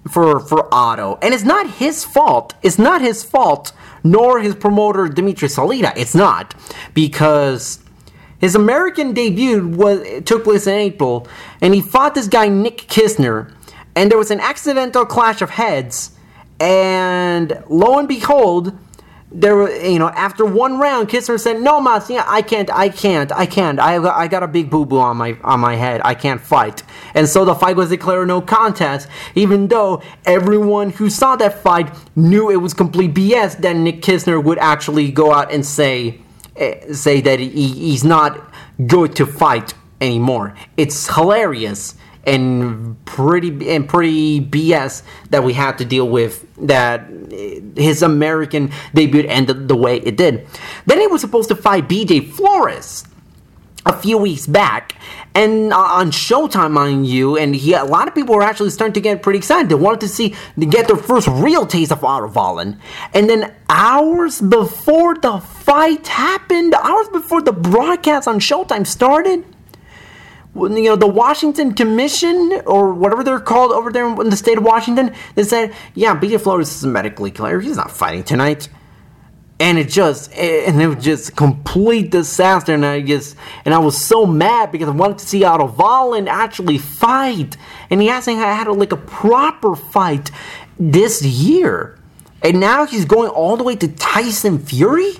for for Otto. And it's not his fault. It's not his fault, nor his promoter Dimitri Salita. It's not because His American debut was took place in April, and he fought this guy Nick Kisner, and there was an accidental clash of heads, and lo and behold, there were you know after one round Kisner said no Mas I can't I can't I can't. I got, I got a big boo boo on my on my head. I can't fight. And so the fight was declared no contest even though everyone who saw that fight knew it was complete BS that Nick Kisner would actually go out and say eh, say that he, he's not good to fight anymore. It's hilarious and pretty and pretty BS that we had to deal with that his American debut ended the way it did. Then he was supposed to fight BJ Flores a few weeks back and uh, on Showtime, mind you, and he, a lot of people were actually starting to get pretty excited. They wanted to see to get their first real taste of Otto Wallin. And then hours before the fight happened, hours before the broadcast on Showtime started, you know, the Washington Commission or whatever they're called over there in the state of Washington, they said, yeah, BJ Flores is medically clear. He's not fighting tonight. And it just, eh, and it was just complete disaster. And I just, and I was so mad because I wanted to see Otto Wallin actually fight. And he hasn't had a, like a proper fight this year. And now he's going all the way to Tyson Fury?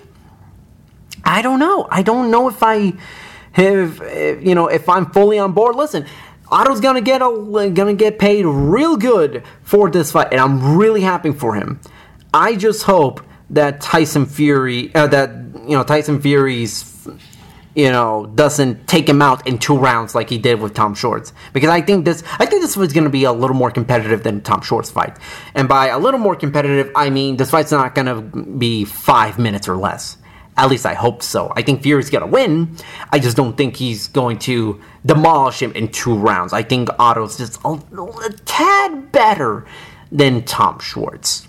I don't know. I don't know if I if, if you know if I'm fully on board. Listen, Otto's gonna get a, gonna get paid real good for this fight, and I'm really happy for him. I just hope that Tyson Fury, uh, that you know Tyson Fury's, you know, doesn't take him out in two rounds like he did with Tom Schwarz, because I think this, I think this was gonna be a little more competitive than Tom Schwarz' fight, and by a little more competitive, I mean this fight's not gonna be five minutes or less. At least I hope so. I think Fury's gonna win. I just don't think he's going to demolish him in two rounds. I think Otto's just a, a tad better than Tom Schwarz.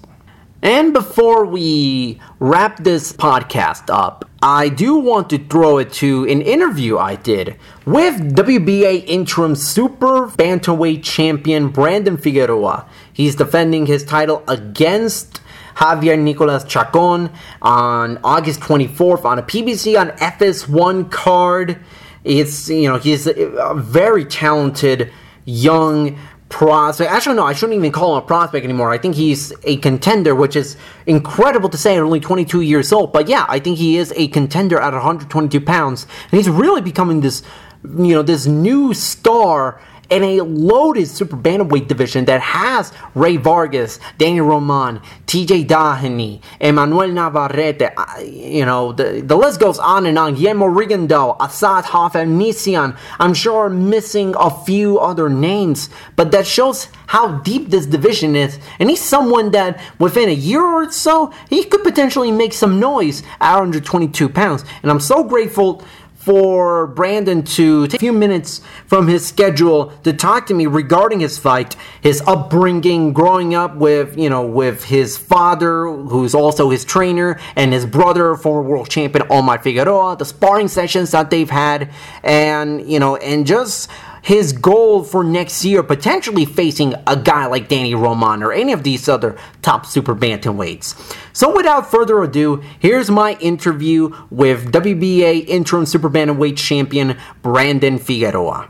And before we wrap this podcast up, I do want to throw it to an interview I did with WBA interim super bantamweight champion Brandon Figueroa. He's defending his title against Javier Nicolas Chacon on August 24th on a PBC on FS1 card. It's, you know, he's a very talented young prospect. Actually, no, I shouldn't even call him a prospect anymore. I think he's a contender, which is incredible to say at only 22 years old. But yeah, I think he is a contender at 122 pounds. And he's really becoming this, you know, this new star in a loaded super bantamweight division that has Rey Vargas, Danny Roman, TJ Doheny, Emmanuel Navarrete, uh, you know, the, the list goes on and on. Guillermo Rigondeaux, Azat Hovhannisyan. I'm sure missing a few other names, but that shows how deep this division is. And he's someone that within a year or so, he could potentially make some noise at 122 pounds. And I'm so grateful for Brandon to take a few minutes from his schedule to talk to me regarding his fight, his upbringing, growing up with, you know, with his father, who's also his trainer, and his brother, former world champion Omar Figueroa, the sparring sessions that they've had, and, you know, and just his goal for next year, potentially facing a guy like Danny Roman or any of these other top super bantamweights. So, without further ado, here's my interview with WBA interim super bantamweight champion Brandon Figueroa.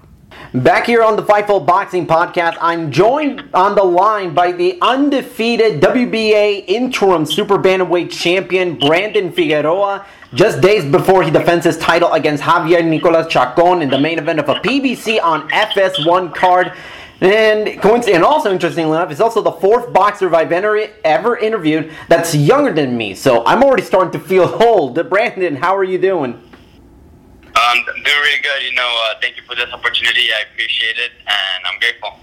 Back here on the Fightful Boxing Podcast, I'm joined on the line by the undefeated WBA interim super bantamweight champion Brandon Figueroa. Just days before he defends his title against Javier Nicolas Chacon in the main event of a PBC on FS1 card. And, and also interestingly enough, he's also the fourth boxer I've ever interviewed that's younger than me. So I'm already starting to feel old. Brandon, how are you doing? Um, I'm doing really good. You know, uh, thank you for this opportunity. I appreciate it, and I'm grateful.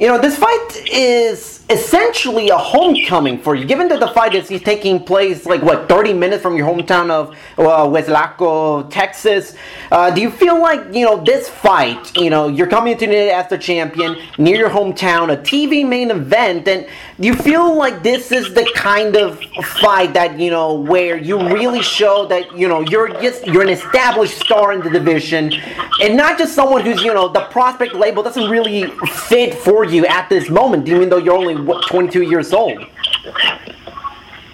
You know, this fight is essentially a homecoming for you, given that the fight is taking place like what 30 minutes from your hometown of uh, Weslaco, Texas. Uh, do you feel like you know this fight? You know, you're coming into it as the champion near your hometown, a TV main event, and do you feel like this is the kind of fight that you know where you really show that you know you're just you're an established star in the division, and not just someone who's you know the prospect label doesn't really fit for you at this moment, even though you're only what, 22 years old?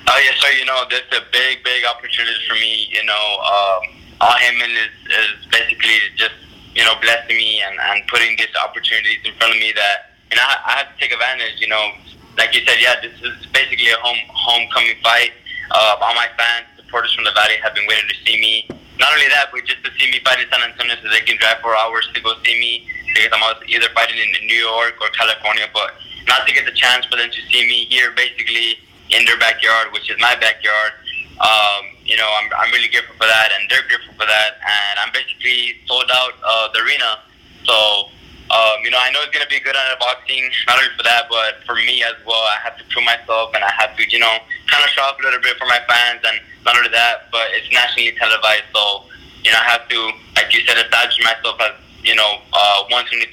Oh yes, sir. You know, this is a big, big opportunity for me. You know, um, Al Haymon is, is basically just you know blessing me and, and putting these opportunities in front of me that you know I, I have to take advantage. You know, like you said, yeah, this is basically a home homecoming fight. Uh, all my fans, supporters from the Valley have been waiting to see me. Not only that, but just to see me fight in San Antonio so they can drive four hours to go see me because I'm either fighting in New York or California, but not to get the chance for them to see me here basically in their backyard, which is my backyard. Um, you know, I'm, I'm really grateful for that, and they're grateful for that. And I'm basically sold out uh, the arena. So, um, you know, I know it's to be good on the boxing, not only for that, but for me as well. I have to prove myself, and I have to, you know, kind of show up a little bit for my fans. And not only that, but it's nationally televised. So, you know, I have to, like you said, establish myself as, you know, uh, 122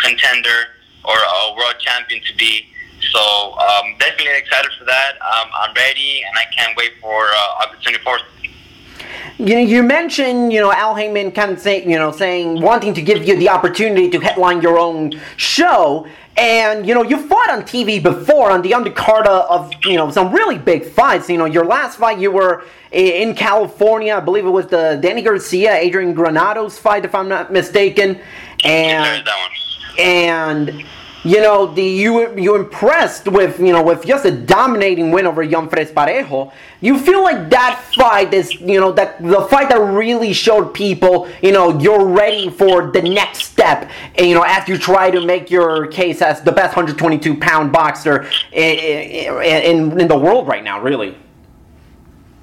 contender or a world champion to be. So um, definitely excited for that. Um, I'm ready, and I can't wait for uh, August 24th. You know, you mentioned, you know, Al Haymon kind of saying, you know, saying wanting to give you the opportunity to headline your own show, and you know, you fought on TV before on the undercard of, you know, some really big fights. You know, your last fight you were in California, I believe it was the Danny Garcia, Adrian Granados fight, if I'm not mistaken, and and you know, the you you impressed with you know with just a dominating win over Fres Parejo. You feel like that fight is you know that the fight that really showed people you know you're ready for the next step. You know, as you try to make your case as the best 122 pound boxer in, in, in the world right now, really.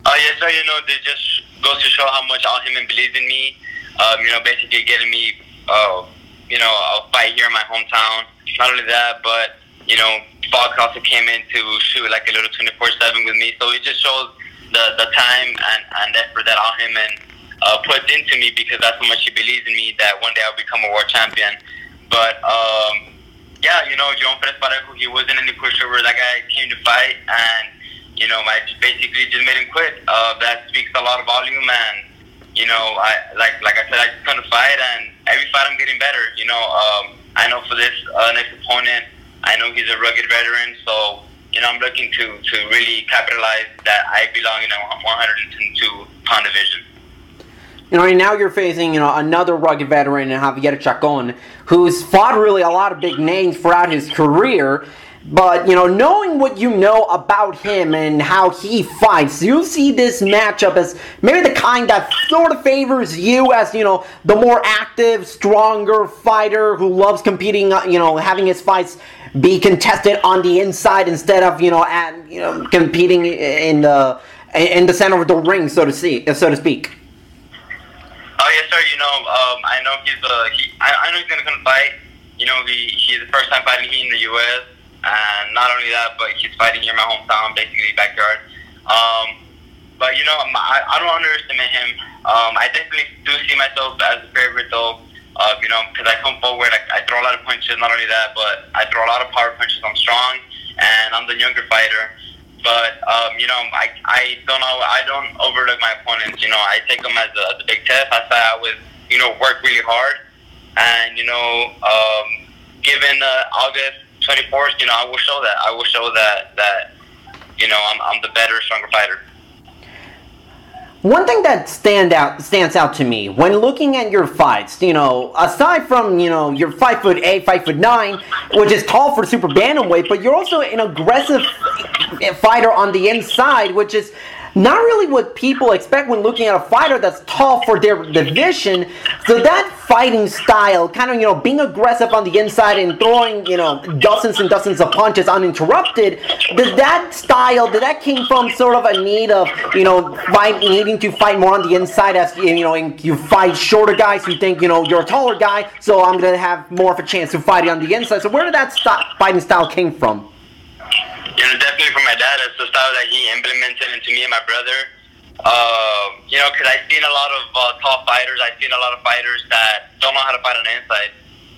Oh uh, yes, sir. You know, it just goes to show how much Al Haymon believes in me. Um, you know, basically getting me, uh, you know, a fight here in my hometown not only that, but you know, Fox also came in to shoot like a little 24/7 with me. So it just shows the the time and, and effort that Al Haymon uh, puts into me because that's how much he believes in me that one day I'll become a world champion. But um, yeah, you know, Yonfrez Parejo, he wasn't any pushover. That guy came to fight, and you know, I basically just made him quit. Uh, that speaks a lot of volume, and you know, I like like I said, I just come to fight, and every fight I'm getting better. You know. Um, I know for this uh, next opponent, I know he's a rugged veteran, so you know I'm looking to to really capitalize that I belong in a 102 pound division. You know, right now you're facing you know another rugged veteran in Javier Chacon, who's fought really a lot of big names throughout his career. But, you know, knowing what you know about him and how he fights, you see this matchup as maybe the kind that sort of favors you as, you know, the more active, stronger fighter who loves competing, uh, you know, having his fights be contested on the inside instead of, you know, at, you know, competing in the in the center of the ring, so to see, so to speak. Oh yes, sir. You know, um, I know he's uh, he, I, I know he's gonna come fight. You know, he he's the first time fighting here in the U.S. And not only that, but he's fighting here in my hometown, basically backyard. Um, but you know, I, I don't underestimate him. Um, I definitely do see myself as a favorite, though. Uh, you know, because I come forward, I, I throw a lot of punches. Not only that, but I throw a lot of power punches. I'm strong, and I'm the younger fighter. But um, you know, I, I don't know. I don't overlook my opponents. You know, I take them as a, as a big test. I say I would, you know, work really hard, and you know, um, given uh, August 24th, you know, I will show that. I will show that that you know I'm, I'm the better, stronger fighter. One thing that stand out stands out to me when looking at your fights, you know, aside from you know you're five foot eight, five foot nine, which is tall for super bantamweight, but you're also an aggressive fighter on the inside, which is not really what people expect when looking at a fighter that's tall for their division. So that fighting style, kind of, you know, being aggressive on the inside and throwing, you know, dozens and dozens of punches uninterrupted, did that style, did that came from sort of a need of, you know, fight, needing to fight more on the inside as, you know, you fight shorter guys who think, you know, you're a taller guy, so I'm going to have more of a chance to fight on the inside. So where did that st- fighting style came from? You know, definitely from my dad. It's the style that he implemented into me and my brother. Uh, you know, because I've seen a lot of uh, tall fighters. I've seen a lot of fighters that don't know how to fight on the inside.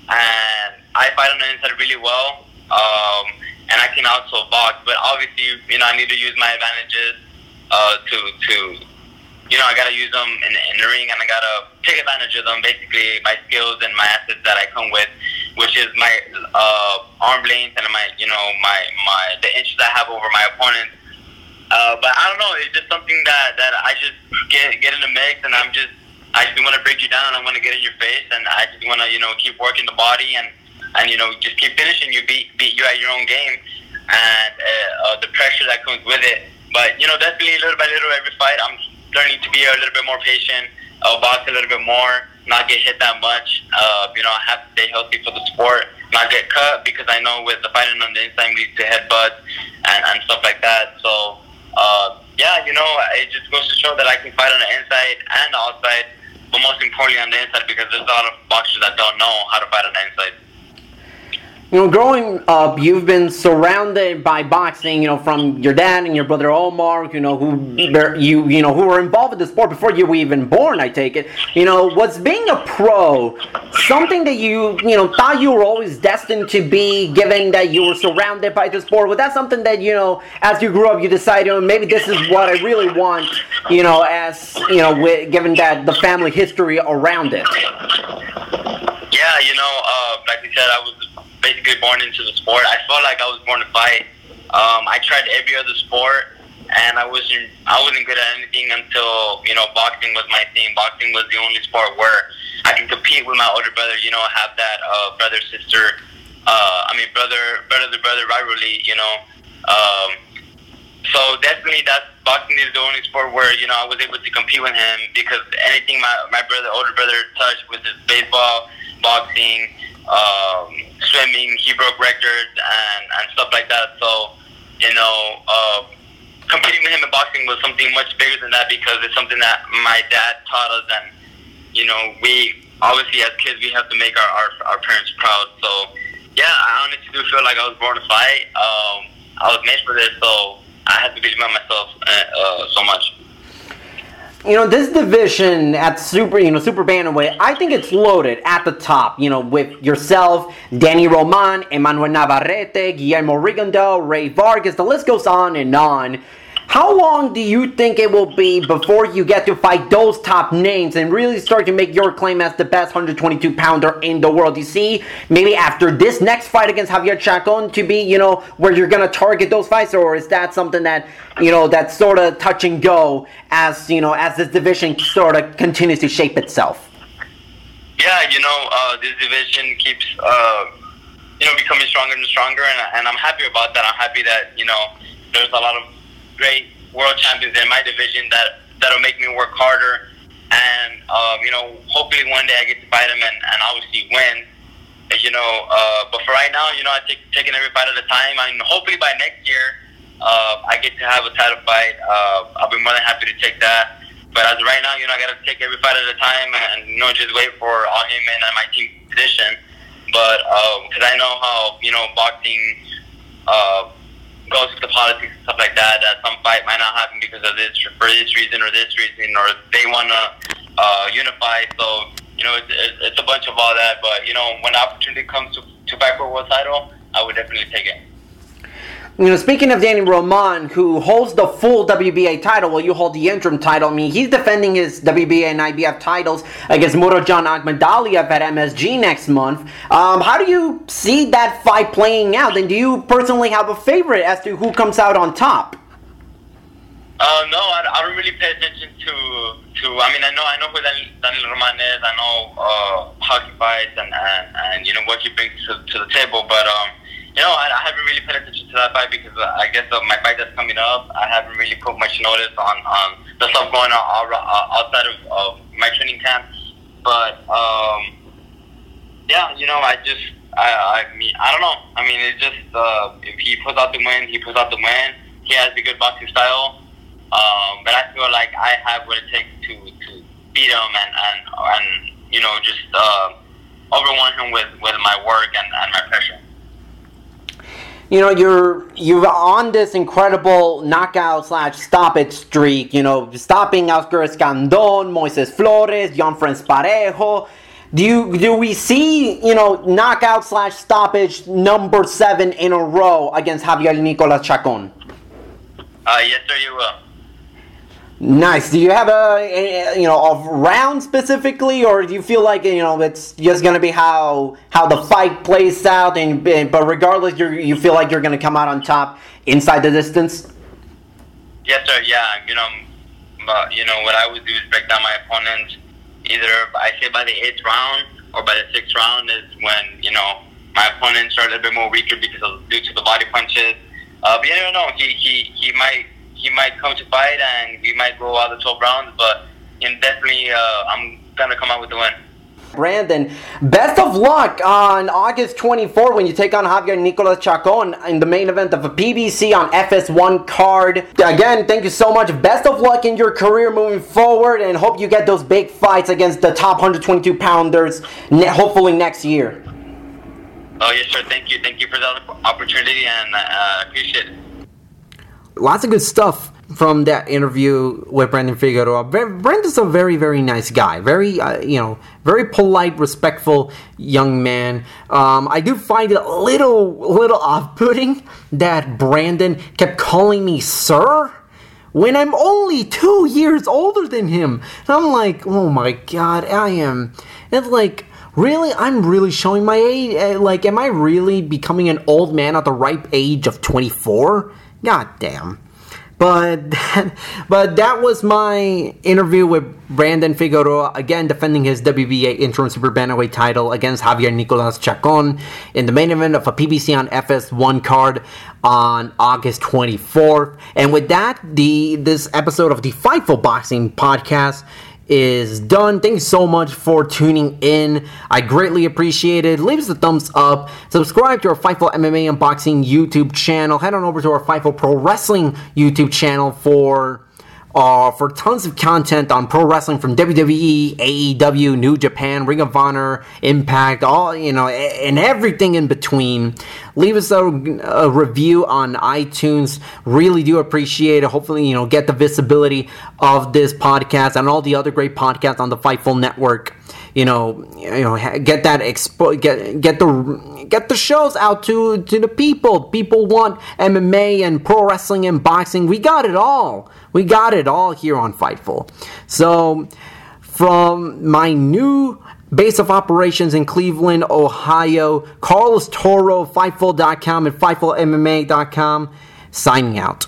And I fight on the inside really well. Um, and I can also box. But obviously, you know, I need to use my advantages uh, to, to, you know, I got to use them in, in the ring and I got to take advantage of them. Basically, my skills and my assets that I come with which is my uh, arm length and my you know my my the inches I have over my opponent. Uh, but I don't know. It's just something that, that I just get get in the mix, and I'm just I just want to break you down. I want to get in your face, and I just want to, you know, keep working the body and and you know just keep finishing you, beat beat you at your own game, and uh, uh, the pressure that comes with it. But you know, definitely little by little, every fight, I'm learning to be a little bit more patient, uh, box a little bit more, not get hit that much. Uh, you know, I have to stay healthy for the sport, not get cut because I know with the fighting on the inside leads to headbutts and, and stuff like that. So. Uh, yeah, you know, it just goes to show that I can fight on the inside and the outside, but most importantly on the inside because there's a lot of boxers that don't know how to fight on the inside. You know, growing up, you've been surrounded by boxing. You know, from your dad and your brother Omar. You know, who you you know who were involved in the sport before you were even born. I take it. You know, was being a pro something that you you know thought you were always destined to be, given that you were surrounded by the sport? Was that something that you know, as you grew up, you decided, you know, maybe this is what I really want? You know, as you know, with, given that the family history around it. Yeah, you know, uh, like you said, I was basically born into the sport. I felt like I was born to fight. Um, I tried every other sport, and I wasn't I wasn't good at anything until you know boxing was my thing. Boxing was the only sport where I can compete with my older brother. You know, have that uh, brother sister. Uh, I mean, brother brother to brother rivalry. You know. Um, so definitely that boxing is the only sport where you know I was able to compete with him because anything my my brother older brother touched was his baseball, boxing, um, swimming. He broke records and, and stuff like that. So, you know, uh, competing with him in boxing was something much bigger than that because it's something that my dad taught us. And, you know, we obviously as kids, we have to make our, our, our parents proud. So, yeah, I honestly do feel like I was born to fight. Um, I was made for this, so I had to believe in myself uh, uh so much you know this division at super you know super bantamweight i think it's loaded at the top you know with yourself danny roman emmanuel navarrete guillermo rigondeaux rey vargas the list goes on and on how long do you think it will be before you get to fight those top names and really start to make your claim as the best 122 pounder in the world? You see, maybe after this next fight against Javier Chacon to be, you know, where you're going to target those fights, or is that something that, you know, that's sort of touch and go as, you know, as this division sort of continues to shape itself? Yeah, you know, uh, this division keeps, uh, you know, becoming stronger and stronger, and, and I'm happy about that. I'm happy that, you know, there's a lot of great world champions in my division that that'll make me work harder. And um, you know, hopefully one day I get to fight him and, and obviously win. You know, uh, but for right now, you know, I take taking every fight at a time. Mean, hopefully by next year, uh, I get to have a title fight. Uh, I'll be more than happy to take that. But as right now, you know, I got to take every fight at a time and you know just wait for Al Haymon and my team position. But because um, I know how you know boxing. Uh, goes to the politics and stuff like that. That some fight might not happen because of this for this reason or this reason, or they want to uh, unify. So you know, it's, it's a bunch of all that. But you know, when opportunity comes to to fight for a world title, I would definitely take it. You know, speaking of Danny Roman, who holds the full WBA title, while you hold the interim title. I mean, he's defending his WBA and IBF titles against Murodjon Akhmadaliev at MSG next month. Um, how do you see that fight playing out? And do you personally have a favorite as to who comes out on top? Uh, no, I, I don't really pay attention to to. I mean, I know I know who Daniel, Daniel Roman is. I know uh, how he fights and, and and you know what he brings to, to the table, but um you know, I, I haven't really paid attention to that fight because uh, I guess of my fight that's coming up, I haven't really put much notice on, on the stuff going on outside of, of my training camp. But um, yeah, you know, I just I I mean I don't know. I mean, it's just uh, if he puts out the win, he puts out the win. He has a good boxing style, um, but I feel like I have what it takes to to beat him and and and you know just uh, overwhelm him with with my work and, and my pressure you know you're you're on this incredible knockout slash stoppage streak. You know, stopping Oscar Escandon, Moises Flores, Yonfrez Parejo. Do you do we see you know knockout slash stoppage number seven in a row against Javier Nicolas Chacon? Uh, yes, sir, you will. Nice. Do you have a, you know a round specifically, or do you feel like you know it's just gonna be how how the fight plays out, and but regardless, you you feel like you're gonna come out on top inside the distance? Yes, sir. Yeah. You know, but you know what I would do is break down my opponent either I say by the eighth round or by the sixth round is when you know my opponents are a little bit more weaker because of due to the body punches. Uh, but you don't know. He he he might he might come to fight and he might go all the twelve rounds, but and definitely uh, I'm gonna come out with the win. Brandon, best of luck on August 24 when you take on Javier Nicolas Chacon in the main event of a PBC on FS1 card. Again, thank you so much. Best of luck in your career moving forward and hope you get those big fights against the top 122 pounders hopefully next year. Oh, yes, sir. Thank you. Thank you for that opportunity and I uh, appreciate it. Lots of good stuff from that interview with Brandon Figueroa. Brandon's a very, very nice guy. Very, uh, you know, very polite, respectful young man. Um, I do find it a little, little off-putting that Brandon kept calling me sir when I'm only two years older than him. And I'm like, oh my god, I am. It's like. Really? I'm really showing my age? Eh, like, am I really becoming an old man at the ripe age of 24? God damn. But but that was my interview with Brandon Figueroa, again defending his WBA interim super bantamweight title against Javier Nicolas Chacon in the main event of a PBC on FS1 card on August 24th. And with that, the this episode of the Fightful Boxing podcast is done. Thanks so much for tuning in. I greatly appreciate it. Leave us a thumbs up. Subscribe to our Fightful MMA and Boxing YouTube channel. Head on over to our Fightful Pro Wrestling YouTube channel for uh, for tons of content on pro wrestling from WWE, AEW, New Japan, Ring of Honor, Impact, all you know, and everything in between. Leave us a, a review on iTunes. Really do appreciate it. Hopefully, you know, get the visibility of this podcast and all the other great podcasts on the Fightful Network you know, you know, get that expo- get get the get the shows out to to the people. People want MMA and pro wrestling and boxing. We got it all. We got it all here on Fightful. So, from my new base of operations in Cleveland, Ohio, Carlos Toro, Fightful.com and FightfulMMA.com, signing out.